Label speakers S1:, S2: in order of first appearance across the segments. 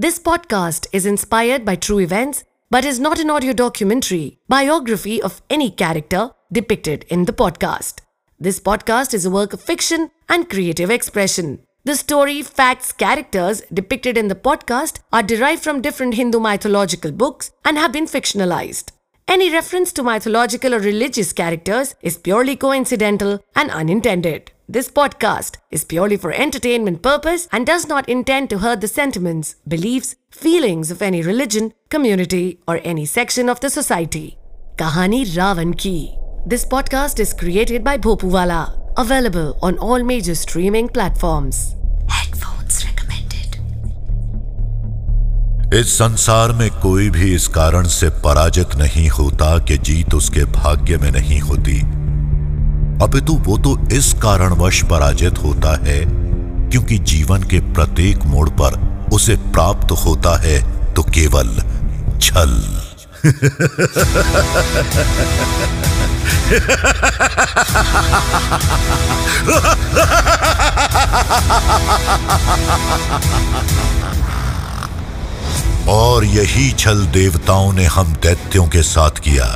S1: This podcast is inspired by true events but is not an audio documentary, biography of any character depicted in the podcast. This podcast is a work of fiction and creative expression. The story, facts, characters depicted in the podcast are derived from different Hindu mythological books and have been fictionalized. Any reference to mythological or religious characters is purely coincidental and unintended. This podcast is purely for entertainment purpose and does not intend to hurt the sentiments, beliefs, feelings of any religion, community, or any section of the society. Kahani Ravan Ki. This podcast is created by Bhopuwala. Available on all major streaming platforms. Headphones recommended.
S2: इस संसार में कोई भी इस कारण से पराजित नहीं होता कि जीत उसके भाग्य में नहीं होती अपितु वो तो इस कारणवश पराजित होता है, क्योंकि जीवन के प्रत्येक मोड़ पर उसे प्राप्त होता है तो केवल छल। और यही छल देवताओं ने हम दैत्यों के साथ किया।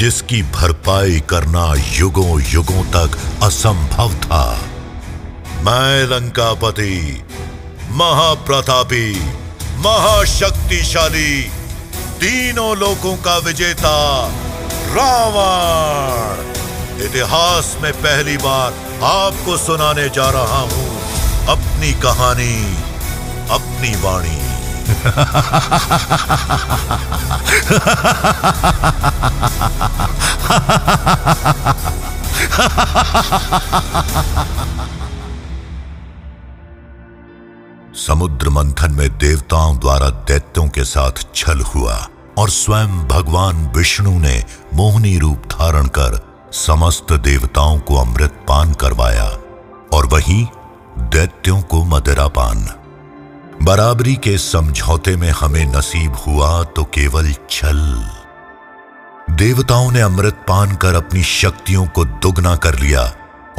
S2: जिसकी भरपाई करना युगों युगों तक असंभव था। मैं लंकापति, महाप्रतापी, महाशक्तिशाली, तीनों लोगों का विजेता रावण। इतिहास में पहली बार आपको सुनाने जा रहा हूँ अपनी कहानी, अपनी वाणी। समुद्र मंथन में देवताओं द्वारा दैत्यों के साथ छल हुआ और स्वयं भगवान विष्णु ने मोहनी रूप धारण कर समस्त देवताओं को अमृत पान करवाया और वहीं दैत्यों को मदिरा पान बराबरी के समझौते में हमें नसीब हुआ तो केवल छल। देवताओं ने अमृत पान कर अपनी शक्तियों को दुगना कर लिया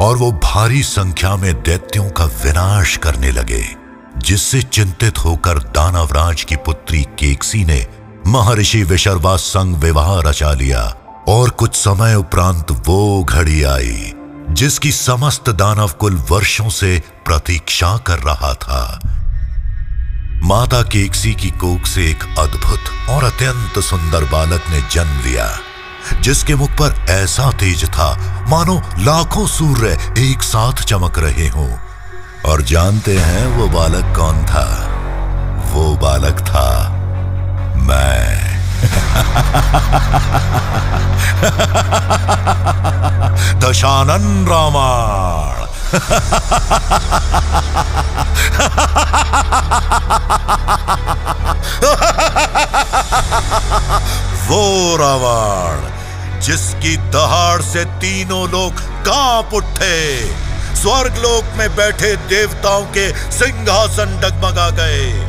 S2: और वो भारी संख्या में दैत्यों का विनाश करने लगे, जिससे चिंतित होकर दानवराज की पुत्री केकसी ने महर्षि विशर्वा संग विवाह रचा लिया और कुछ समय उपरांत वो घड़ी आई, जिसकी समस्त दानव कुल वर्षों से प्रतीक्षा कर रहा था। माता केकसी की कोख से एक अद्भुत और अत्यंत सुंदर बालक ने जन्म लिया, जिसके मुख पर ऐसा तेज था, मानो लाखों सूर्य एक साथ चमक रहे हों। और जानते हैं वो बालक कौन था? वो बालक था मैं। दशानन रामायण वो रावण, जिसकी दहाड़ से तीनों लोग काँप उठे। स्वर्ग लोक में बैठे देवताओं के सिंहासन डगमगा गए।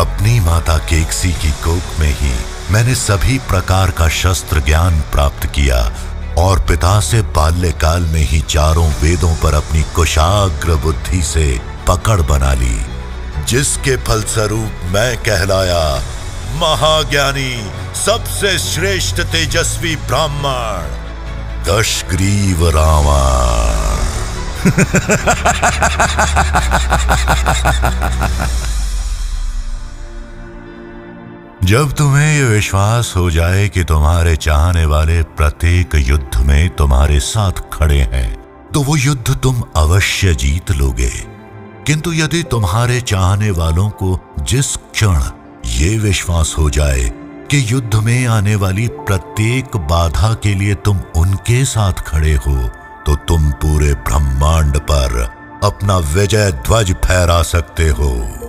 S2: अपनी माता केकसी की कोख में ही मैंने सभी प्रकार का शस्त्र ज्ञान प्राप्त किया। और पिता से बाल्यकाल में ही चारों वेदों पर अपनी कुशाग्र बुद्धि से पकड़ बना ली, जिसके फलस्वरूप मैं कहलाया महाज्ञानी, सबसे श्रेष्ठ तेजस्वी ब्राह्मण, दशग्रीव रावण। जब तुम्हें यह विश्वास हो जाए कि तुम्हारे चाहने वाले प्रत्येक युद्ध में तुम्हारे साथ खड़े हैं तो वो युद्ध तुम अवश्य जीत लोगे। किंतु यदि तुम्हारे चाहने वालों को जिस क्षण ये विश्वास हो जाए कि युद्ध में आने वाली प्रत्येक बाधा के लिए तुम उनके साथ खड़े हो तो तुम पूरे ब्रह्मांड पर अपना विजय ध्वज फहरा सकते हो।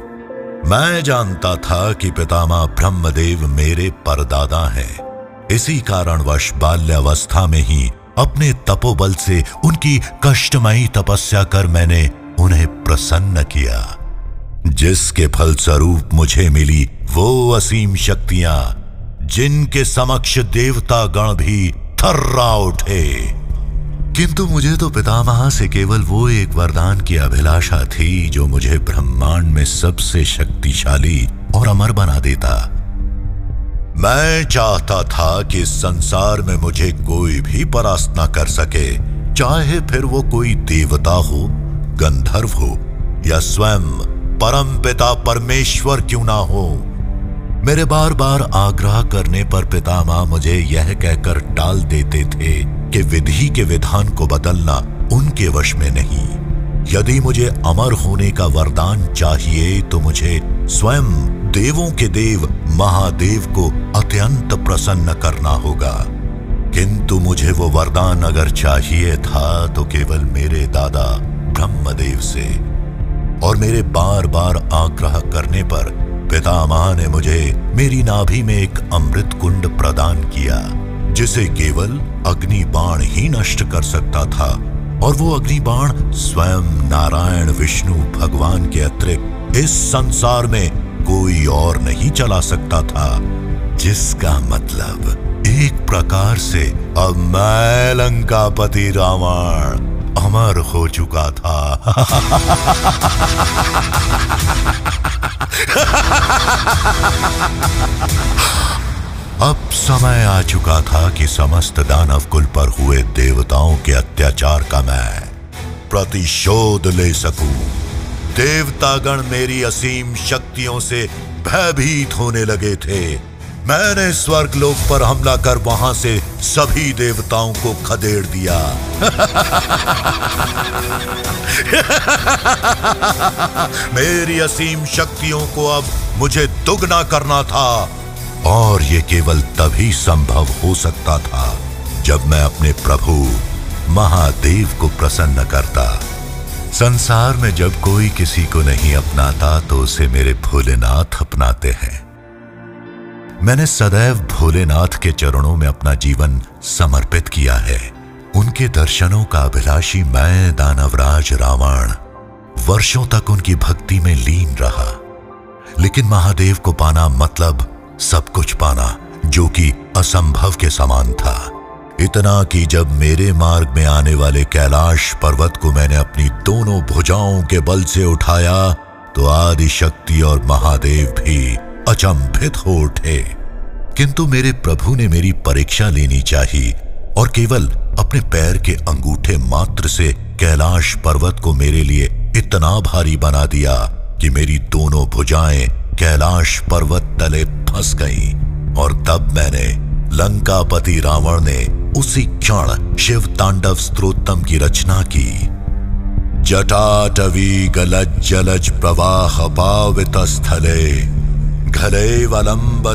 S2: मैं जानता था कि पितामह ब्रह्मदेव मेरे परदादा हैं। इसी कारणवश बाल्यावस्था में ही अपने तपोबल से उनकी कष्टमयी तपस्या कर मैंने उन्हें प्रसन्न किया। जिसके फलस्वरूप मुझे मिली वो असीम शक्तियाँ, जिनके समक्ष देवता गण भी थर्रा उठे। किंतु मुझे तो पितामह से केवल वो एक वरदान की अभिलाषा थी, जो मुझे ब्रह्मांड में सबसे शक्तिशाली और अमर बना देता। मैं चाहता था कि संसार में मुझे कोई भी परास्त न कर सके, चाहे फिर वो कोई देवता हो, गंधर्व हो, या स्वयं परम पिता परमेश्वर क्यों ना हो। मेरे बार बार आग्रह करने पर पितामह मुझे यह कहकर टाल देते थे कि विधि के विधान को बदलना उनके वश में नहीं। यदि मुझे अमर होने का वरदान चाहिए तो मुझे स्वयं देवों के देव, महादेव को अत्यंत प्रसन्न करना होगा। किंतु मुझे वो वरदान अगर चाहिए था तो केवल मेरे दादा ब्रह्मदेव से। और मेरे बार बार आग्रह करने पर पितामह ने मुझे मेरी नाभि में एक अमृत कुंड प्रदान किया। जिसे केवल अग्नि बाण ही नष्ट कर सकता था, और वो अग्नि बाण स्वयं नारायण विष्णु भगवान के अतिरिक्त इस संसार में कोई और नहीं चला सकता था, जिसका मतलब एक प्रकार से अब मैं लंकापति रावण अमर हो चुका था। अब समय आ चुका था कि समस्त दानव कुल पर हुए देवताओं के अत्याचार का मैं प्रतिशोध ले सकूँ। देवतागण मेरी असीम शक्तियों से भयभीत होने लगे थे। मैंने स्वर्ग लोक पर हमला कर वहाँ से सभी देवताओं को खदेड़ दिया। मेरी असीम शक्तियों को अब मुझे दुगना करना था। और ये केवल तभी संभव हो सकता था जब मैं अपने प्रभु, महादेव को प्रसन्न करता। संसार में जब कोई किसी को नहीं अपनाता तो उसे मेरे भोलेनाथ अपनाते हैं। मैंने सदैव भोलेनाथ के चरणों में अपना जीवन समर्पित किया है। उनके दर्शनों का अभिलाषी मैं दानवराज रावण, वर्षों तक उनकी भक्ति में लीन रहा। लेकिन महादेव को पाना मतलब सब कुछ पाना, जो कि असंभव के समान था। इतना कि जब मेरे मार्ग में आने वाले कैलाश पर्वत को मैंने अपनी दोनों भुजाओं के बल से उठाया तो आदि शक्ति और महादेव भी अचंभित हो उठे। किंतु मेरे प्रभु ने मेरी परीक्षा लेनी चाहिए और केवल अपने पैर के अंगूठे मात्र से कैलाश पर्वत को मेरे लिए इतना भारी बना दिया कि मेरी दोनों भुजाएँ कैलाश पर्वत तले फंस गईं और तब मैंने लंकापति रावण ने उसी क्षण शिव तांडव स्त्रोत्तम की रचना की। जटाटवी गलज जलज प्रवाह पावित स्थले घलैवलम्ब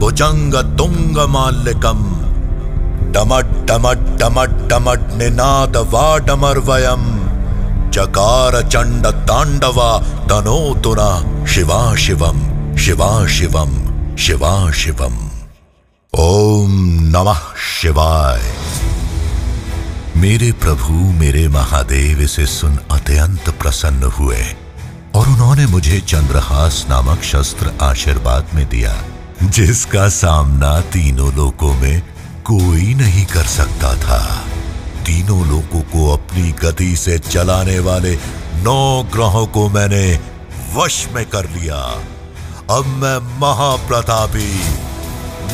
S2: भुजंग तुंग तुङ्गमाल्लिकम् डमट डमट डमट डमट निनाद वाडमर्वयम् चकार चंड ताण्डव तनोतु न शिवा शिवम् शिवा शिवम् शिवा। शिवम् ओम नमः शिवाय। मेरे प्रभु, मेरे महादेव इसे सुन अत्यंत प्रसन्न हुए और उन्होंने मुझे चंद्रहास नामक शस्त्र आशीर्वाद में दिया, जिसका सामना तीनों लोकों में कोई नहीं कर सकता था। तीनों लोगों को अपनी गति से चलाने वाले नौ ग्रहों को मैंने वश में कर लिया। अब मैं महाप्रतापी,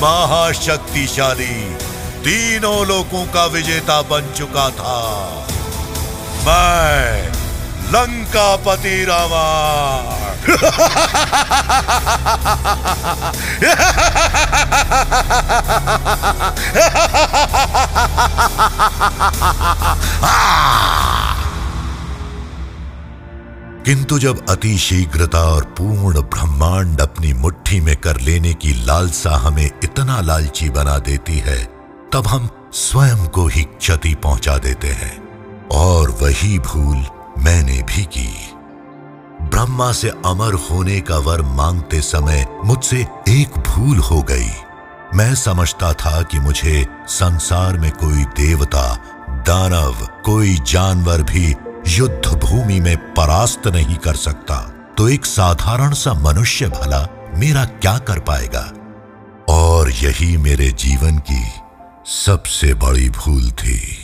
S2: महाशक्तिशाली, तीनों लोगों का विजेता बन चुका था। मैं लंकापति रावण किंतु जब अति शीघ्रता और पूर्ण ब्रह्मांड अपनी मुट्ठी में कर लेने की लालसा हमें इतना लालची बना देती है, तब हम स्वयं को ही क्षति पहुँचा देते हैं। और वही भूल मैंने भी की। ब्रह्मा से अमर होने का वर मांगते समय मुझसे एक भूल हो गई। मैं समझता था कि मुझे संसार में कोई देवता, दानव, कोई जानवर भी युद्ध भूमि में परास्त नहीं कर सकता। तो एक साधारण सा मनुष्य भला मेरा क्या कर पाएगा? और यही मेरे जीवन की सबसे बड़ी भूल थी।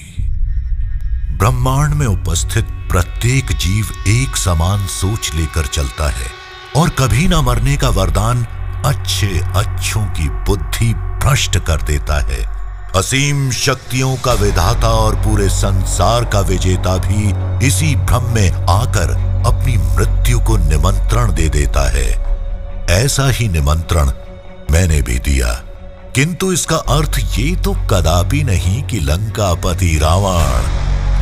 S2: ब्रह्मांड में उपस्थित प्रत्येक जीव एक समान सोच लेकर चलता है और कभी ना मरने का वरदान अच्छे अच्छों की बुद्धि भ्रष्ट कर देता है। असीम शक्तियों का विधाता और पूरे संसार का विजेता भी इसी भ्रम में आकर अपनी मृत्यु को निमंत्रण दे देता है। ऐसा ही निमंत्रण मैंने भी दिया। किंतु इसका अर्थ ये तो कदापि नहीं कि लंकापति रावण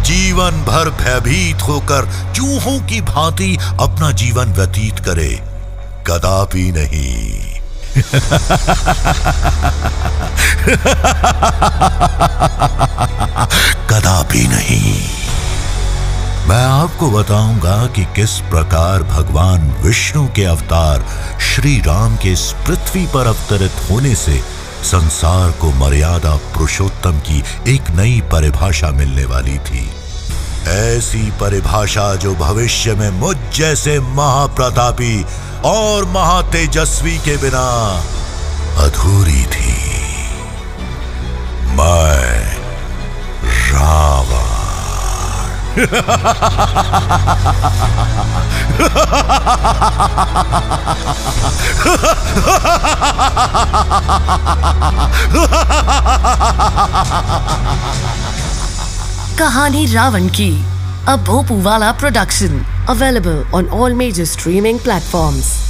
S2: जीवन भर भयभीत होकर चूहों की भांति अपना जीवन व्यतीत करे। कदापि नहीं। कदापि नहीं। मैं आपको बताऊँगा कि किस प्रकार भगवान विष्णु के अवतार श्री राम के इस पृथ्वी पर अवतरित होने से संसार को मर्यादा पुरुषोत्तम की एक नई परिभाषा मिलने वाली थी। ऐसी परिभाषा जो भविष्य में मुझ जैसे महाप्रतापी और महातेजस्वी के बिना अधूरी थी। मैं रावण।
S1: कहानी रावण की a Bhopuwala production available on all major streaming platforms.